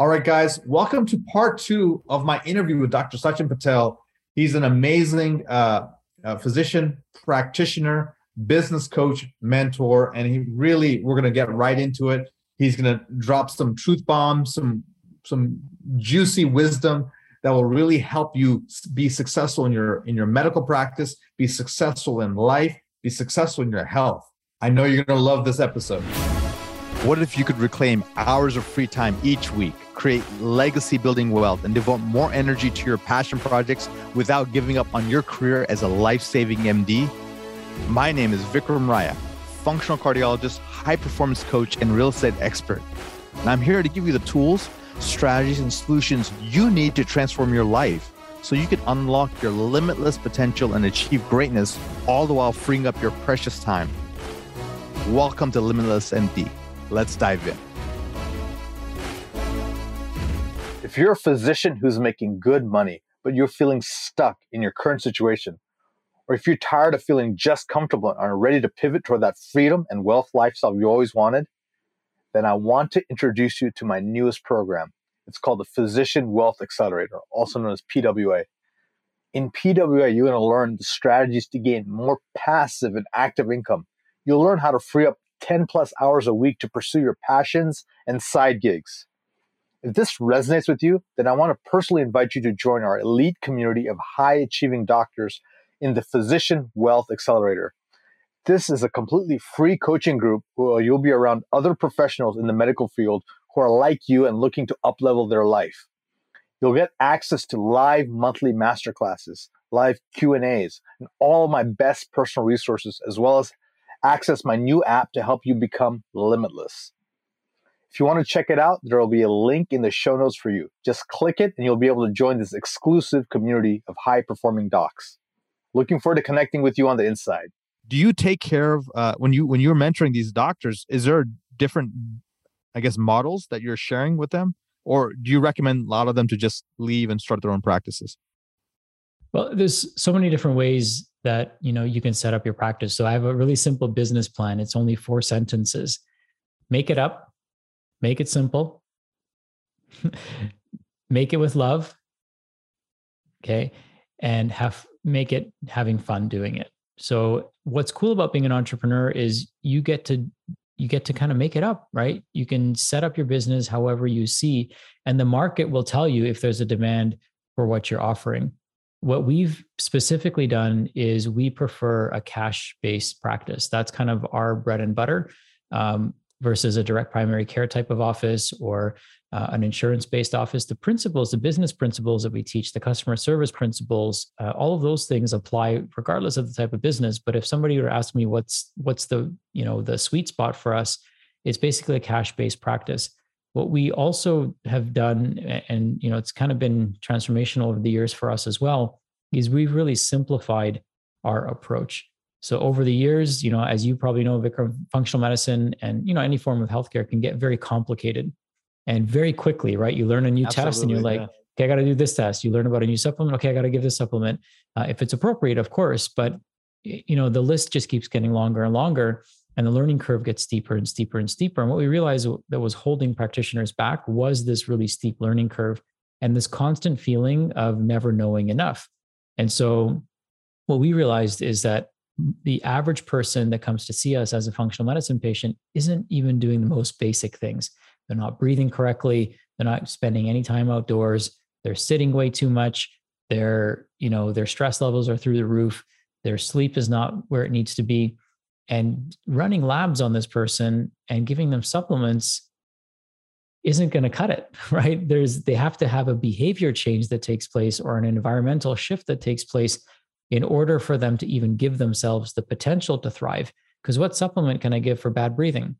All right, guys, welcome to part two of my interview with Dr. Sachin Patel. He's an amazing uh, uh, physician, practitioner, business coach, mentor, and he really, we're going to get right into it. He's going to drop some truth bombs, some some juicy wisdom that will really help you be successful in your in your medical practice, be successful in life, be successful in your health. I know you're going to love this episode. What if you could reclaim hours of free time each week, create legacy building wealth, and devote more energy to your passion projects without giving up on your career as a life saving MD? My name is Vikram Raya, functional cardiologist, high performance coach, and real estate expert. And I'm here to give you the tools, strategies, and solutions you need to transform your life so you can unlock your limitless potential and achieve greatness, all the while freeing up your precious time. Welcome to Limitless MD. Let's dive in. If you're a physician who's making good money, but you're feeling stuck in your current situation, or if you're tired of feeling just comfortable and are ready to pivot toward that freedom and wealth lifestyle you always wanted, then I want to introduce you to my newest program. It's called the Physician Wealth Accelerator, also known as PWA. In PWA, you're going to learn the strategies to gain more passive and active income. You'll learn how to free up 10 plus hours a week to pursue your passions and side gigs. If this resonates with you, then I want to personally invite you to join our elite community of high achieving doctors in the Physician Wealth Accelerator. This is a completely free coaching group where you'll be around other professionals in the medical field who are like you and looking to uplevel their life. You'll get access to live monthly masterclasses, live Q&As, and all my best personal resources as well as access my new app to help you become limitless. If you want to check it out, there will be a link in the show notes for you. Just click it and you'll be able to join this exclusive community of high performing docs. Looking forward to connecting with you on the inside. Do you take care of uh, when you when you're mentoring these doctors? Is there different, I guess, models that you're sharing with them, or do you recommend a lot of them to just leave and start their own practices? Well, there's so many different ways that you know you can set up your practice. So i have a really simple business plan. It's only four sentences. Make it up. Make it simple. Make it with love. Okay? And have make it having fun doing it. So what's cool about being an entrepreneur is you get to you get to kind of make it up right? You can set up your business however you see and the market will tell you if there's a demand for what you're offering what we've specifically done is we prefer a cash based practice. That's kind of our bread and butter um, versus a direct primary care type of office or uh, an insurance based office. The principles, the business principles that we teach, the customer service principles, uh, all of those things apply regardless of the type of business. But if somebody were to ask me what's what's the you know the sweet spot for us, it's basically a cash based practice. What we also have done, and you know, it's kind of been transformational over the years for us as well, is we've really simplified our approach. So over the years, you know, as you probably know, Vikram, functional medicine and you know any form of healthcare can get very complicated and very quickly, right? You learn a new Absolutely, test and you're like, yeah. okay, I got to do this test. You learn about a new supplement. Okay, I got to give this supplement uh, if it's appropriate, of course. But you know, the list just keeps getting longer and longer and the learning curve gets steeper and steeper and steeper. And what we realized that was holding practitioners back was this really steep learning curve and this constant feeling of never knowing enough. And so what we realized is that the average person that comes to see us as a functional medicine patient isn't even doing the most basic things. They're not breathing correctly, they're not spending any time outdoors, they're sitting way too much, their, you know, their stress levels are through the roof, their sleep is not where it needs to be and running labs on this person and giving them supplements isn't going to cut it right? There's they have to have a behavior change that takes place or an environmental shift that takes place in order for them to even give themselves the potential to thrive. Because what supplement can i give for bad breathing?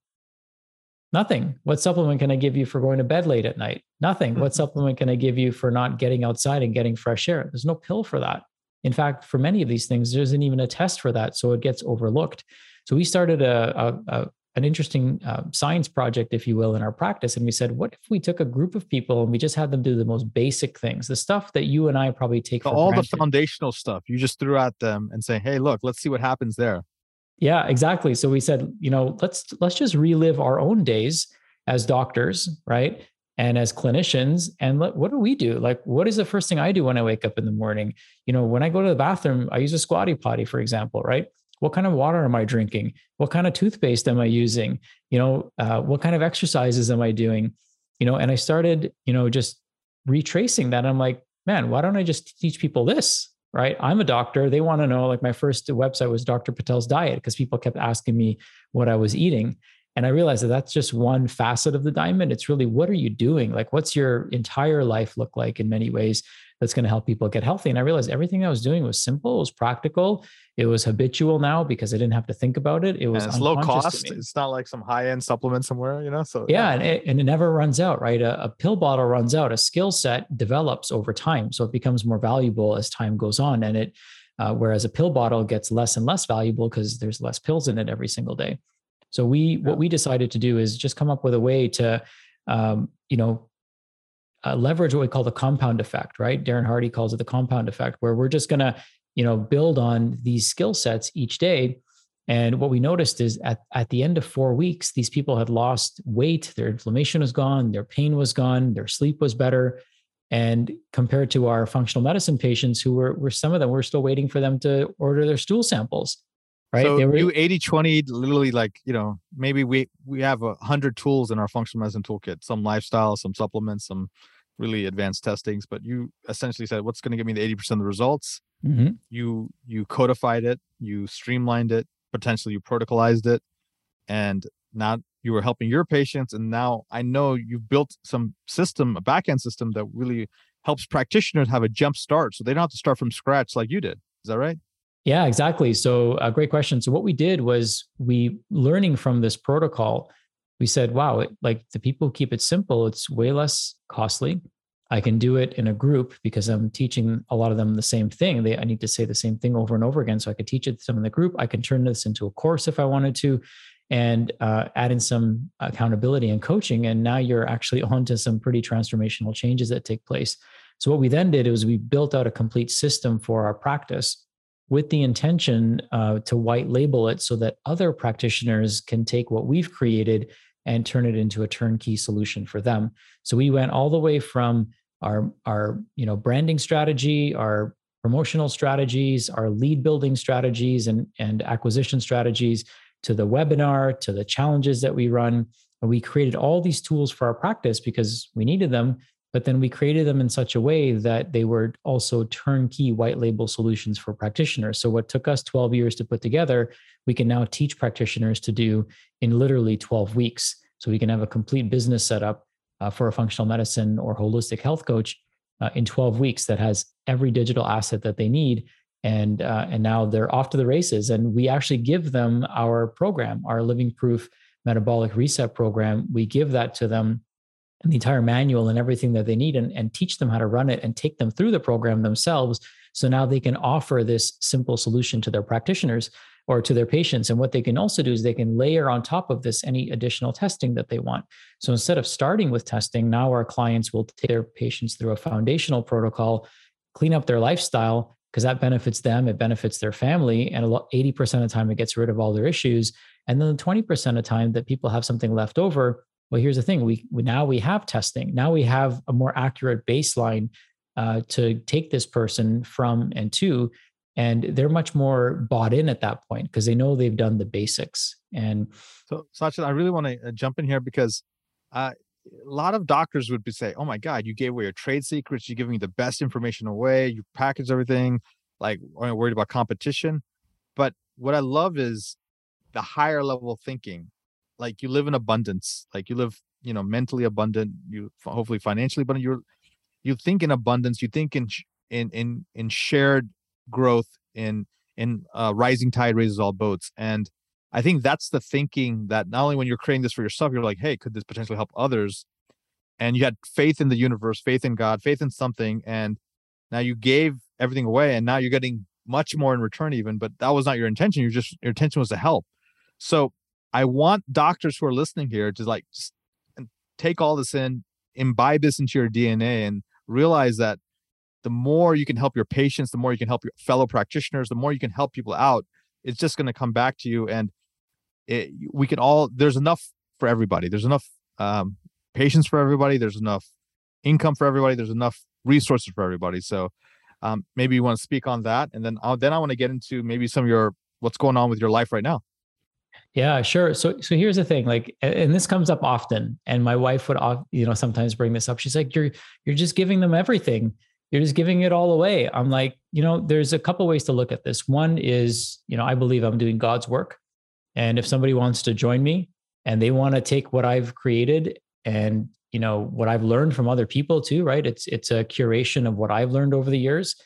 Nothing. What supplement can i give you for going to bed late at night? Nothing. What mm-hmm. supplement can i give you for not getting outside and getting fresh air? There's no pill for that. In fact for many of these things there isn't even a test for that so it gets overlooked so we started a, a, a an interesting uh, science project, if you will, in our practice. And we said, what if we took a group of people and we just had them do the most basic things, the stuff that you and I probably take so all granted. the foundational stuff you just threw at them and say, hey, look, let's see what happens there. Yeah, exactly. So we said, you know, let's let's just relive our own days as doctors, right? and as clinicians and what do we do like what is the first thing i do when i wake up in the morning you know when i go to the bathroom i use a squatty potty for example right what kind of water am i drinking? What kind of toothpaste am i using? You know uh, what kind of exercises am i doing? You know and i started you know just retracing that. I'm like man why don't i just teach people this? Right? I'm a doctor. They want to know like my first website was dr patel's diet because people kept asking me what i was eating and I realized that that's just one facet of the diamond. It's really what are you doing? Like, what's your entire life look like in many ways that's going to help people get healthy? And I realized everything I was doing was simple, it was practical, it was habitual now because I didn't have to think about it. It was low cost. It's not like some high end supplement somewhere, you know? So, yeah, yeah. And, it, and it never runs out, right? A, a pill bottle runs out, a skill set develops over time. So it becomes more valuable as time goes on. And it, uh, whereas a pill bottle gets less and less valuable because there's less pills in it every single day. So we what we decided to do is just come up with a way to, um, you know, uh, leverage what we call the compound effect. Right? Darren Hardy calls it the compound effect, where we're just going to, you know, build on these skill sets each day. And what we noticed is at, at the end of four weeks, these people had lost weight, their inflammation was gone, their pain was gone, their sleep was better. And compared to our functional medicine patients who were, were some of them, we're still waiting for them to order their stool samples right? So were, you 80 20, literally like, you know, maybe we we have a hundred tools in our functional medicine toolkit, some lifestyle, some supplements, some really advanced testings, but you essentially said what's going to give me the 80% of the results. Mm-hmm. You you codified it, you streamlined it, potentially you protocolized it, and now you were helping your patients. And now I know you've built some system, a backend system that really helps practitioners have a jump start so they don't have to start from scratch like you did. Is that right? Yeah, exactly. So, a uh, great question. So, what we did was we learning from this protocol, we said, wow, it, like the people keep it simple, it's way less costly. I can do it in a group because I'm teaching a lot of them the same thing. They, I need to say the same thing over and over again. So I could teach it to them in the group. I can turn this into a course if I wanted to, and uh, add in some accountability and coaching. And now you're actually onto some pretty transformational changes that take place. So what we then did was we built out a complete system for our practice with the intention uh, to white label it so that other practitioners can take what we've created and turn it into a turnkey solution for them. So we went all the way from our our you know branding strategy, our promotional strategies, our lead building strategies and and acquisition strategies to the webinar, to the challenges that we run. And we created all these tools for our practice because we needed them but then we created them in such a way that they were also turnkey white label solutions for practitioners. So, what took us 12 years to put together, we can now teach practitioners to do in literally 12 weeks. So, we can have a complete business setup uh, for a functional medicine or holistic health coach uh, in 12 weeks that has every digital asset that they need. And, uh, and now they're off to the races. And we actually give them our program, our Living Proof Metabolic Reset program. We give that to them and the entire manual and everything that they need and, and teach them how to run it and take them through the program themselves. So now they can offer this simple solution to their practitioners or to their patients. And what they can also do is they can layer on top of this any additional testing that they want. So instead of starting with testing, now our clients will take their patients through a foundational protocol, clean up their lifestyle, because that benefits them, it benefits their family. And 80% of the time, it gets rid of all their issues. And then the 20% of the time that people have something left over, well here's the thing we, we now we have testing. Now we have a more accurate baseline uh, to take this person from and to and they're much more bought in at that point because they know they've done the basics. And so Sachin, i really want to uh, jump in here because uh, a lot of doctors would be say oh my god you gave away your trade secrets you're giving the best information away you package everything like are worried about competition? But what i love is the higher level thinking like you live in abundance like you live you know mentally abundant you hopefully financially abundant you're you think in abundance you think in in in in shared growth in in uh, rising tide raises all boats and i think that's the thinking that not only when you're creating this for yourself you're like hey could this potentially help others? And you had faith in the universe faith in god faith in something and now you gave everything away and now you're getting much more in return even but that was not your intention you just your intention was to help. So I want doctors who are listening here to like just take all this in, imbibe this into your DNA, and realize that the more you can help your patients, the more you can help your fellow practitioners, the more you can help people out, it's just going to come back to you. And it, we can all, there's enough for everybody. There's enough um, patients for everybody. There's enough income for everybody. There's enough resources for everybody. So um, maybe you want to speak on that, and then I'll, then I want to get into maybe some of your what's going on with your life right now. Yeah, sure. So so here's the thing, like, and this comes up often, and my wife would, you know, sometimes bring this up. She's like, "You're you're just giving them everything. You're just giving it all away." I'm like, you know, there's a couple ways to look at this. One is, you know, I believe I'm doing God's work, and if somebody wants to join me and they want to take what I've created and you know what I've learned from other people too, right? It's it's a curation of what I've learned over the years,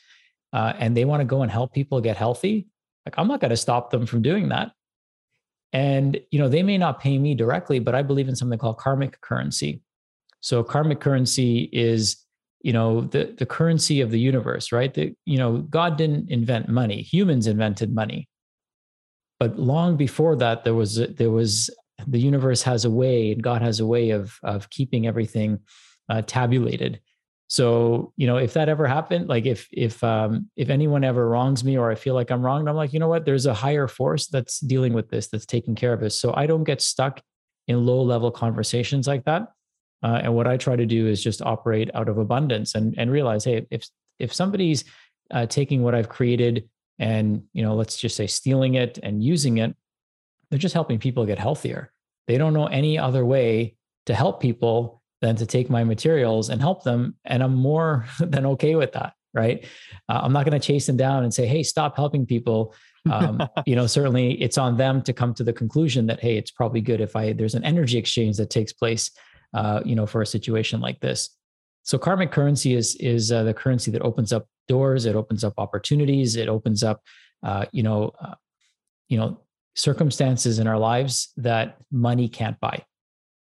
uh, and they want to go and help people get healthy. Like I'm not going to stop them from doing that and you know, they may not pay me directly, but I believe in something called karmic currency. So karmic currency is, you know, the the currency of the universe, right? That you know, God didn't invent money; humans invented money. But long before that, there was there was the universe has a way, and God has a way of of keeping everything uh, tabulated. So, you know, if that ever happened, like if if um if anyone ever wrongs me or I feel like I'm wronged, I'm like, you know what? There's a higher force that's dealing with this, that's taking care of this. So I don't get stuck in low level conversations like that. Uh, and what I try to do is just operate out of abundance and and realize, hey, if if somebody's uh, taking what I've created and you know, let's just say stealing it and using it, they're just helping people get healthier. They don't know any other way to help people than to take my materials and help them. And I'm more than okay with that. Right. Uh, I'm not going to chase them down and say, Hey, stop helping people. Um, you know, certainly it's on them to come to the conclusion that, Hey, it's probably good if I, there's an energy exchange that takes place, uh, you know, for a situation like this. So karmic currency is, is uh, the currency that opens up doors. It opens up opportunities. It opens up, uh, you know, uh, you know, circumstances in our lives that money can't buy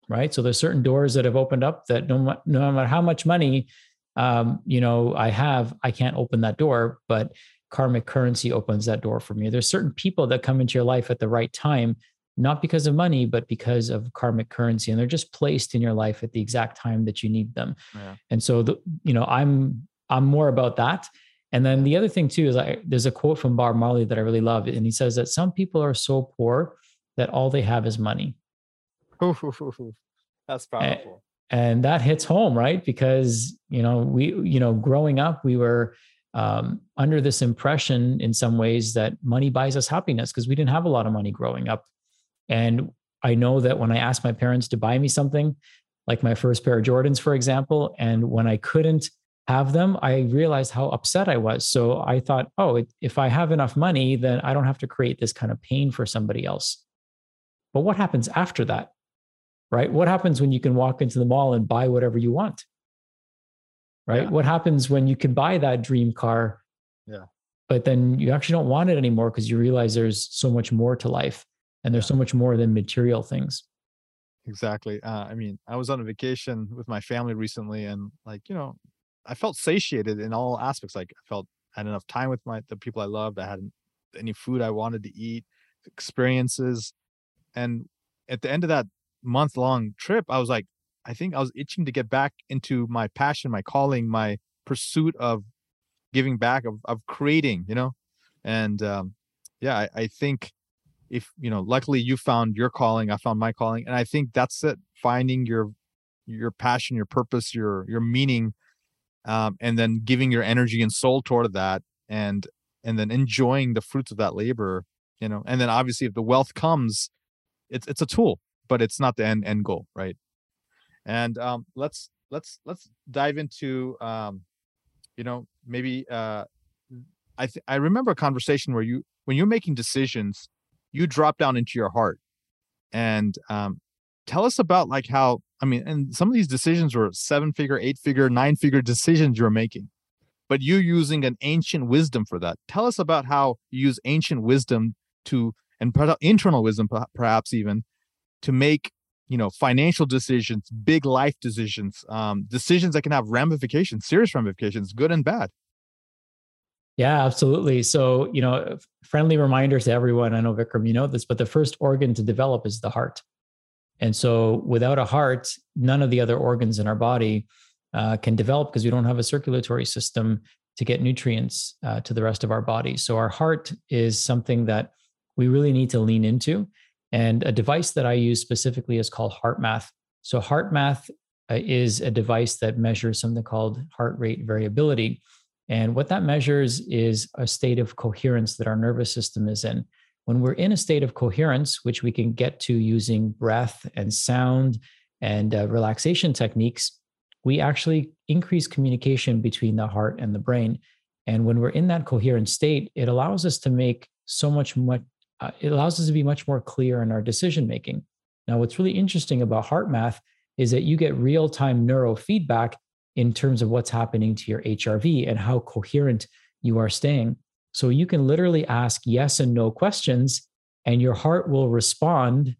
right? So there's certain doors that have opened up that no, no matter how much money, um, you know, I have, I can't open that door, but karmic currency opens that door for me. There's certain people that come into your life at the right time, not because of money, but because of karmic currency, and they're just placed in your life at the exact time that you need them. Yeah. And so, the, you know, I'm I'm more about that. And then the other thing too is I, there's a quote from Bob Marley that I really love, and he says that some people are so poor that all they have is money. That's powerful. And, and that hits home, right? Because, you know, we, you know, growing up, we were um, under this impression in some ways that money buys us happiness because we didn't have a lot of money growing up. And I know that when I asked my parents to buy me something, like my first pair of Jordans, for example, and when I couldn't have them, I realized how upset I was. So I thought, oh, if I have enough money, then I don't have to create this kind of pain for somebody else. But what happens after that? Right? What happens when you can walk into the mall and buy whatever you want? Right? Yeah. What happens when you can buy that dream car? Yeah. But then you actually don't want it anymore because you realize there's so much more to life and there's yeah. so much more than material things. Exactly. Uh, I mean, I was on a vacation with my family recently and like, you know, I felt satiated in all aspects. Like I felt I had enough time with my the people I loved. I had any food I wanted to eat, experiences. And at the end of that month long trip, I was like, I think I was itching to get back into my passion, my calling, my pursuit of giving back, of, of creating, you know? And um, yeah, I, I think if, you know, luckily you found your calling, I found my calling. And I think that's it, finding your, your passion, your purpose, your, your meaning, um, and then giving your energy and soul toward that and, and then enjoying the fruits of that labor, you know? And then obviously if the wealth comes, it's, it's a tool but it's not the end end goal, right? And um, let's let's let's dive into um, you know maybe uh, I th- I remember a conversation where you when you're making decisions, you drop down into your heart, and um, tell us about like how I mean, and some of these decisions were seven figure, eight figure, nine figure decisions you're making, but you're using an ancient wisdom for that. Tell us about how you use ancient wisdom to and internal wisdom perhaps even to make you know financial decisions big life decisions um, decisions that can have ramifications serious ramifications good and bad. Yeah absolutely. So you know friendly reminder to everyone i know vikram you know this but the first organ to develop is the heart. And so without a heart none of the other organs in our body uh, can develop because we don't have a circulatory system to get nutrients uh, to the rest of our body. So our heart is something that we really need to lean into and a device that I use specifically is called HeartMath. So HeartMath uh, is a device that measures something called heart rate variability. And what that measures is a state of coherence that our nervous system is in. When we're in a state of coherence, which we can get to using breath and sound and uh, relaxation techniques, we actually increase communication between the heart and the brain. And when we're in that coherent state, it allows us to make so much, much uh, it allows us to be much more clear in our decision making. Now, what's really interesting about HeartMath is that you get real time neurofeedback in terms of what's happening to your HRV and how coherent you are staying. So you can literally ask yes and no questions, and your heart will respond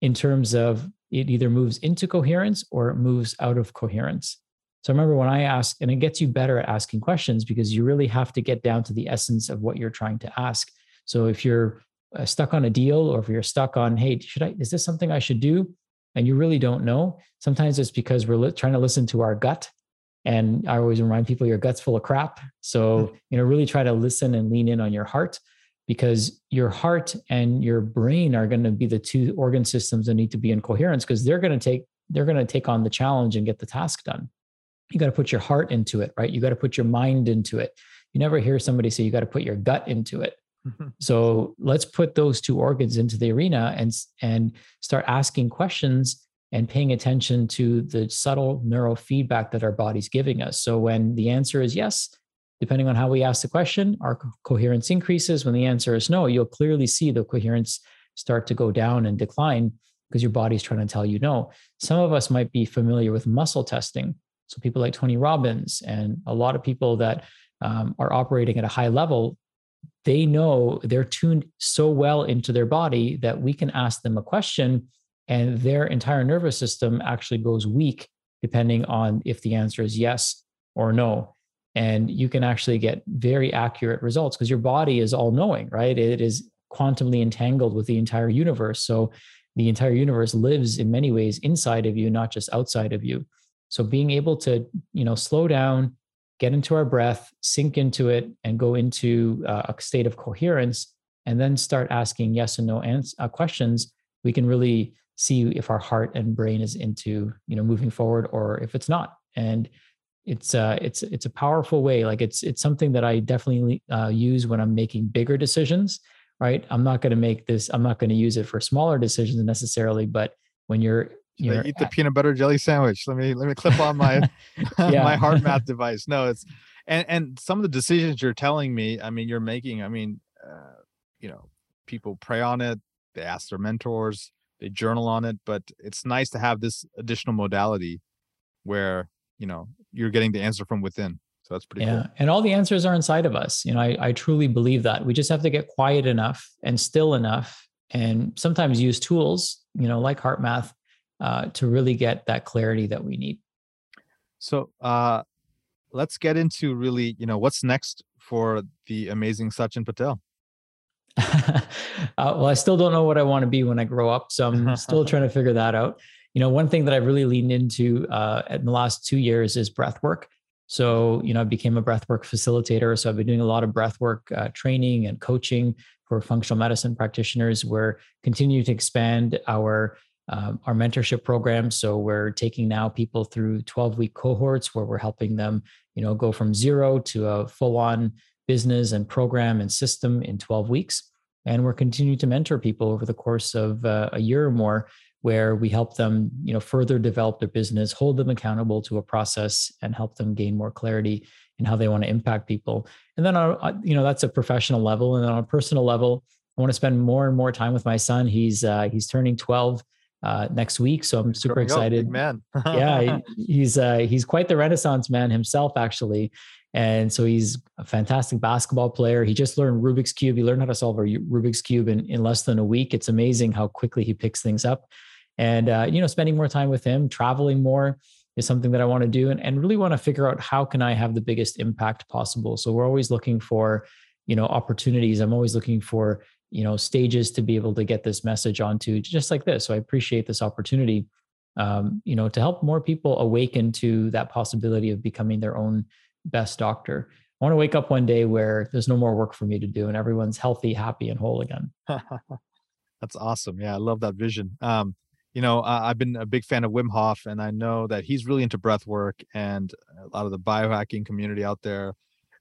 in terms of it either moves into coherence or it moves out of coherence. So remember when I ask, and it gets you better at asking questions because you really have to get down to the essence of what you're trying to ask. So if you're stuck on a deal or if you're stuck on, hey, should I, is this something I should do? And you really don't know. Sometimes it's because we're li- trying to listen to our gut and I always remind people your gut's full of crap. So, hmm. you know, really try to listen and lean in on your heart because your heart and your brain are going to be the two organ systems that need to be in coherence because they're going to take they're going to take on the challenge and get the task done. You got to put your heart into it, right? You got to put your mind into it. You never hear somebody say you got to put your gut into it. So let's put those two organs into the arena and and start asking questions and paying attention to the subtle neurofeedback that our body's giving us. So when the answer is yes, depending on how we ask the question, our co- coherence increases. When the answer is no, you'll clearly see the coherence start to go down and decline because your body's trying to tell you no. Some of us might be familiar with muscle testing. So people like Tony Robbins and a lot of people that um, are operating at a high level, they know they're tuned so well into their body that we can ask them a question and their entire nervous system actually goes weak depending on if the answer is yes or no. And you can actually get very accurate results because your body is all knowing right? It is quantumly entangled with the entire universe. So the entire universe lives in many ways inside of you not just outside of you. So being able to you know slow down get into our breath sink into it and go into uh, a state of coherence and then start asking yes and no ans- uh, questions. We can really see if our heart and brain is into you know moving forward or if it's not. And it's uh it's it's a powerful way. Like it's it's something that i definitely uh, use when i'm making bigger decisions right? I'm not going to make this i'm not going to use it for smaller decisions necessarily but when you're you eat the peanut butter jelly sandwich. Let me let me clip on my my heart math device. No it's and and some of the decisions you're telling me i mean you're making i mean uh, you know people pray on it they ask their mentors they journal on it but it's nice to have this additional modality where you know you're getting the answer from within. So that's pretty yeah cool. and all the answers are inside of us. You know I, I truly believe that. We just have to get quiet enough and still enough and sometimes use tools you know like HeartMath uh, to really get that clarity that we need so uh let's get into really you know what's next for the amazing sachin patel uh, well, I still don't know what I want to be when I grow up, so I'm still trying to figure that out. You know, one thing that I've really leaned into uh, in the last two years is breath work. So, you know, I became a breathwork facilitator. So I've been doing a lot of breathwork uh, training and coaching for functional medicine practitioners. We're continuing to expand our um, our mentorship program. So we're taking now people through 12 week cohorts where we're helping them, you know, go from zero to a full on business and program and system in 12 weeks. And we're continuing to mentor people over the course of uh, a year or more where we help them you know further develop their business hold them accountable to a process and help them gain more clarity in how they want to impact people and then on you know that's a professional level and then on a personal level i want to spend more and more time with my son he's uh, he's turning 12 uh, next week so i'm super excited man yeah he's uh, he's quite the renaissance man himself actually and so he's a fantastic basketball player. He just learned Rubik's Cube. He learned how to solve a Rubik's Cube in, in less than a week. It's amazing how quickly he picks things up. And, uh, you know, spending more time with him, traveling more is something that I want to do and, and really want to figure out how can I have the biggest impact possible. So we're always looking for, you know, opportunities. I'm always looking for, you know, stages to be able to get this message onto just like this. So I appreciate this opportunity, um, you know, to help more people awaken to that possibility of becoming their own best doctor. I want to wake up one day where there's no more work for me to do and everyone's healthy, happy, and whole again. That's awesome. Yeah, I love that vision. Um, you know, I've been a big fan of Wim Hof, and I know that he's really into breath work, and a lot of the biohacking community out there,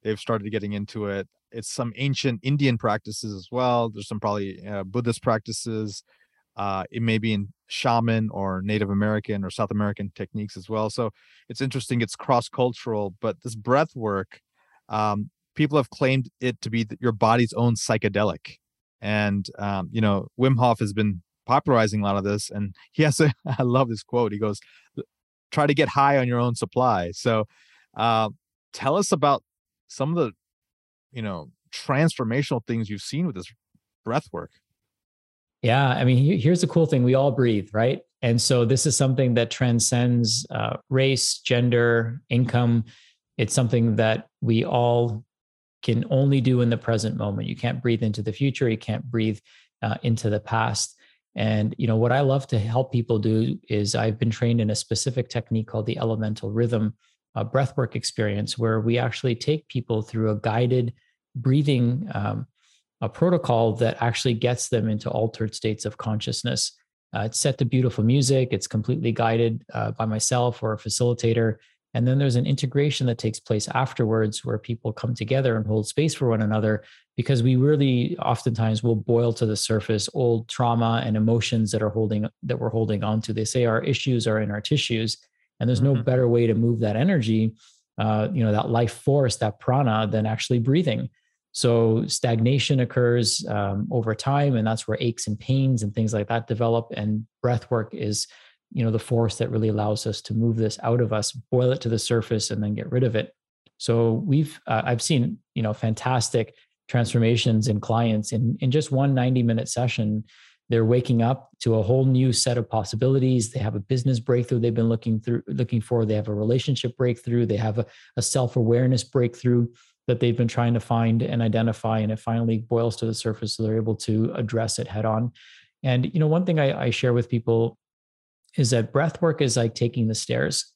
they've started getting into it. It's some ancient Indian practices as well. There's some probably uh, Buddhist practices. Uh, it may be in shaman or Native American or South American techniques as well. So it's interesting. It's cross cultural, but this breath work, um, people have claimed it to be your body's own psychedelic. And um, you know, Wim Hof has been popularizing a lot of this. And he has a, I love this quote. He goes, try to get high on your own supply. So uh, tell us about some of the, you know, transformational things you've seen with this breath work. Yeah. I mean, here's the cool thing we all breathe, right? And so this is something that transcends uh, race, gender, income. It's something that we all can only do in the present moment. You can't breathe into the future. You can't breathe uh, into the past. And you know what I love to help people do is I've been trained in a specific technique called the elemental rhythm uh, breathwork experience, where we actually take people through a guided breathing um, a protocol that actually gets them into altered states of consciousness. Uh, it's set to beautiful music. It's completely guided uh, by myself or a facilitator. And then there's an integration that takes place afterwards where people come together and hold space for one another because we really oftentimes will boil to the surface old trauma and emotions that are holding that we're holding on to. They say our issues are in our tissues, and there's no mm-hmm. better way to move that energy, uh, you know, that life force, that prana, than actually breathing. So stagnation occurs um, over time, and that's where aches and pains and things like that develop. And breath work is you know the force that really allows us to move this out of us boil it to the surface and then get rid of it. So we've uh, i've seen you know fantastic transformations in clients. In in just one 90 minute session they're waking up to a whole new set of possibilities. They have a business breakthrough they've been looking through looking for. They have a relationship breakthrough. They have a, a self-awareness breakthrough that they've been trying to find and identify and it finally boils to the surface so they're able to address it head on and you know one thing I, I share with people is that breath work is like taking the stairs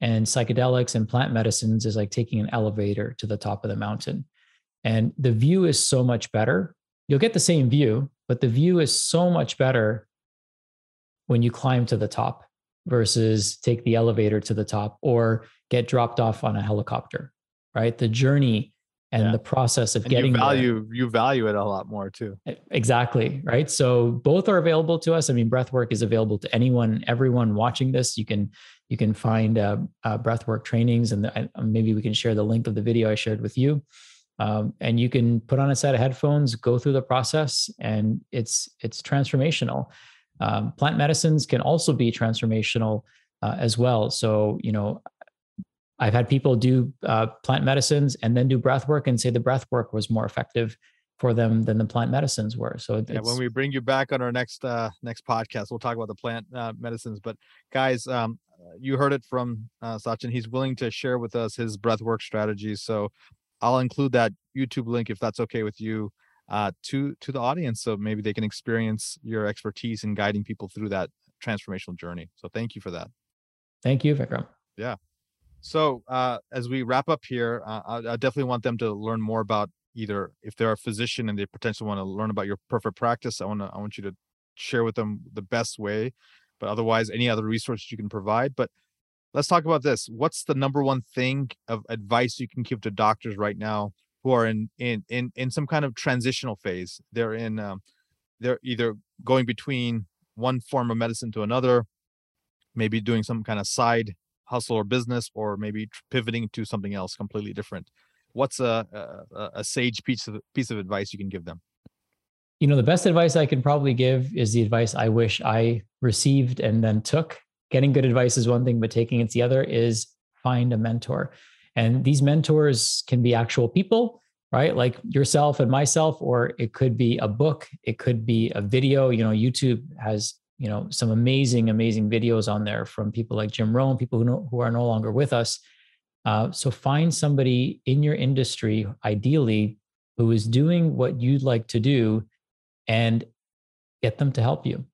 and psychedelics and plant medicines is like taking an elevator to the top of the mountain. And the view is so much better. You'll get the same view, but the view is so much better when you climb to the top versus take the elevator to the top or get dropped off on a helicopter, right? The journey and yeah. the process of and getting you value there. you value it a lot more too. Exactly right? So both are available to us. I mean breathwork is available to anyone everyone watching this. You can you can find uh, uh, breathwork trainings and the, uh, maybe we can share the link of the video i shared with you. Um, and you can put on a set of headphones go through the process and it's it's transformational. Um, plant medicines can also be transformational uh, as well. So you know I've had people do uh, plant medicines and then do breath work and say the breath work was more effective for them than the plant medicines were. So yeah, when we bring you back on our next uh, next podcast, we'll talk about the plant uh, medicines. But guys, um, you heard it from uh, Sachin. He's willing to share with us his breath work strategies. So I'll include that YouTube link if that's okay with you uh, to to the audience, so maybe they can experience your expertise in guiding people through that transformational journey. So thank you for that. Thank you, Vikram. Yeah. So uh, as we wrap up here, uh, I, I, definitely want them to learn more about either if they're a physician and they potentially want to learn about your perfect practice. I want to I want you to share with them the best way, but otherwise any other resources you can provide. But let's talk about this. What's the number one thing of advice you can give to doctors right now who are in in in in some kind of transitional phase? They're in um, they're either going between one form of medicine to another, maybe doing some kind of side hustle or business or maybe pivoting to something else completely different. What's a, a, a sage piece of piece of advice you can give them? You know the best advice i can probably give is the advice i wish i received and then took. Getting good advice is one thing but taking it's the other is find a mentor. And these mentors can be actual people right? Like yourself and myself or it could be a book it could be a video. You know youtube has you know some amazing amazing videos on there from people like jim rohn people who know, who are no longer with us. Uh, so find somebody in your industry ideally who is doing what you'd like to do and get them to help you.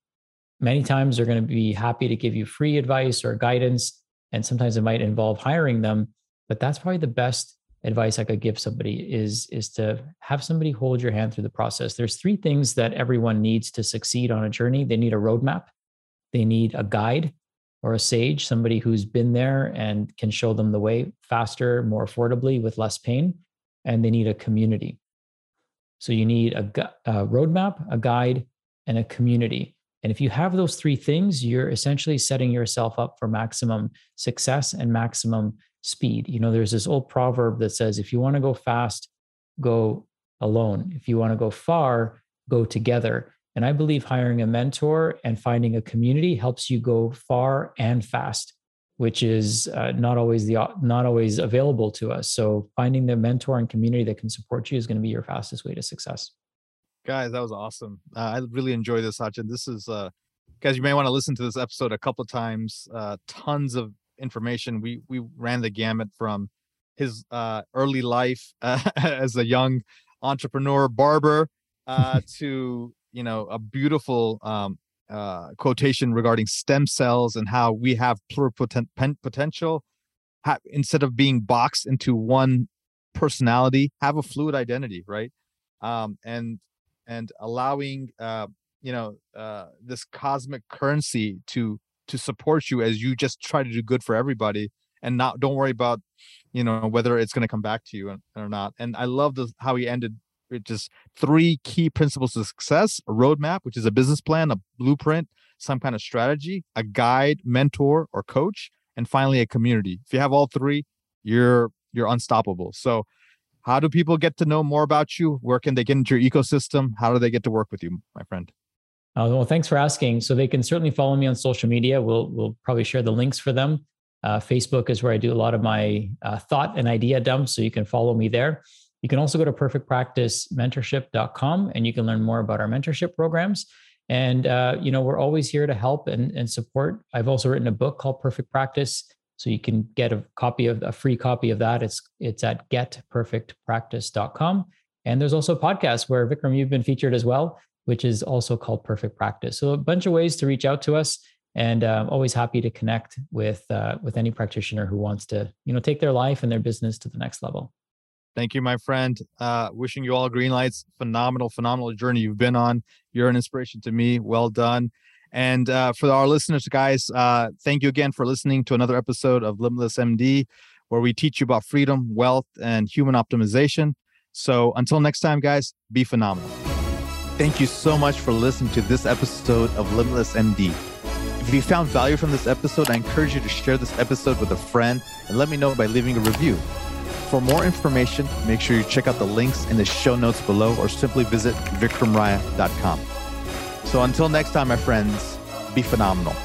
Many times they're going to be happy to give you free advice or guidance and sometimes it might involve hiring them but that's probably the best advice I could give somebody is is to have somebody hold your hand through the process. There's three things that everyone needs to succeed on a journey. They need a roadmap, they need a guide or a sage, somebody who's been there and can show them the way faster, more affordably, with less pain. And they need a community. So you need a, a roadmap, a guide, and a community. And if you have those three things, you're essentially setting yourself up for maximum success and maximum speed. You know, there's this old proverb that says, if you want to go fast, go alone. If you want to go far, go together. And I believe hiring a mentor and finding a community helps you go far and fast, which is uh, not always the not always available to us. So finding the mentor and community that can support you is going to be your fastest way to success. Guys, that was awesome. Uh, I really enjoyed this, Sachin. This is uh, guys, you may want to listen to this episode a couple times. Uh, tons of information. We we ran the gamut from his uh, early life uh, as a young entrepreneur barber uh, to you know a beautiful um, uh, quotation regarding stem cells and how we have pluripotent potential. Ha- instead of being boxed into one personality, have a fluid identity, right? Um, and and allowing uh, you know uh, this cosmic currency to to support you as you just try to do good for everybody and not don't worry about you know whether it's going to come back to you or not. And i love the how he ended with just three key principles of success a roadmap which is a business plan a blueprint some kind of strategy a guide mentor or coach and finally a community. If you have all three you're you're unstoppable. So how do people get to know more about you? Where can they get into your ecosystem? How do they get to work with you my friend uh, well, thanks for asking. So they can certainly follow me on social media. We'll we'll probably share the links for them. Uh, Facebook is where I do a lot of my uh, thought and idea dumps, so you can follow me there. You can also go to perfectpracticementorship.com and you can learn more about our mentorship programs. And uh, you know we're always here to help and, and support. I've also written a book called Perfect Practice, so you can get a copy of a free copy of that. It's it's at getperfectpractice.com. And there's also a podcast where Vikram, you've been featured as well which is also called Perfect Practice. So a bunch of ways to reach out to us, and uh, always happy to connect with uh, with any practitioner who wants to you know take their life and their business to the next level. Thank you, my friend. Uh, wishing you all green lights. Phenomenal, phenomenal journey you've been on. You're an inspiration to me. Well done. And uh, for our listeners, guys, uh, thank you again for listening to another episode of Limitless MD, where we teach you about freedom, wealth, and human optimization. So until next time, guys, be phenomenal. Thank you so much for listening to this episode of Limitless MD. If you found value from this episode, I encourage you to share this episode with a friend and let me know by leaving a review. For more information, make sure you check out the links in the show notes below or simply visit vikramraya.com. So until next time, my friends, be phenomenal.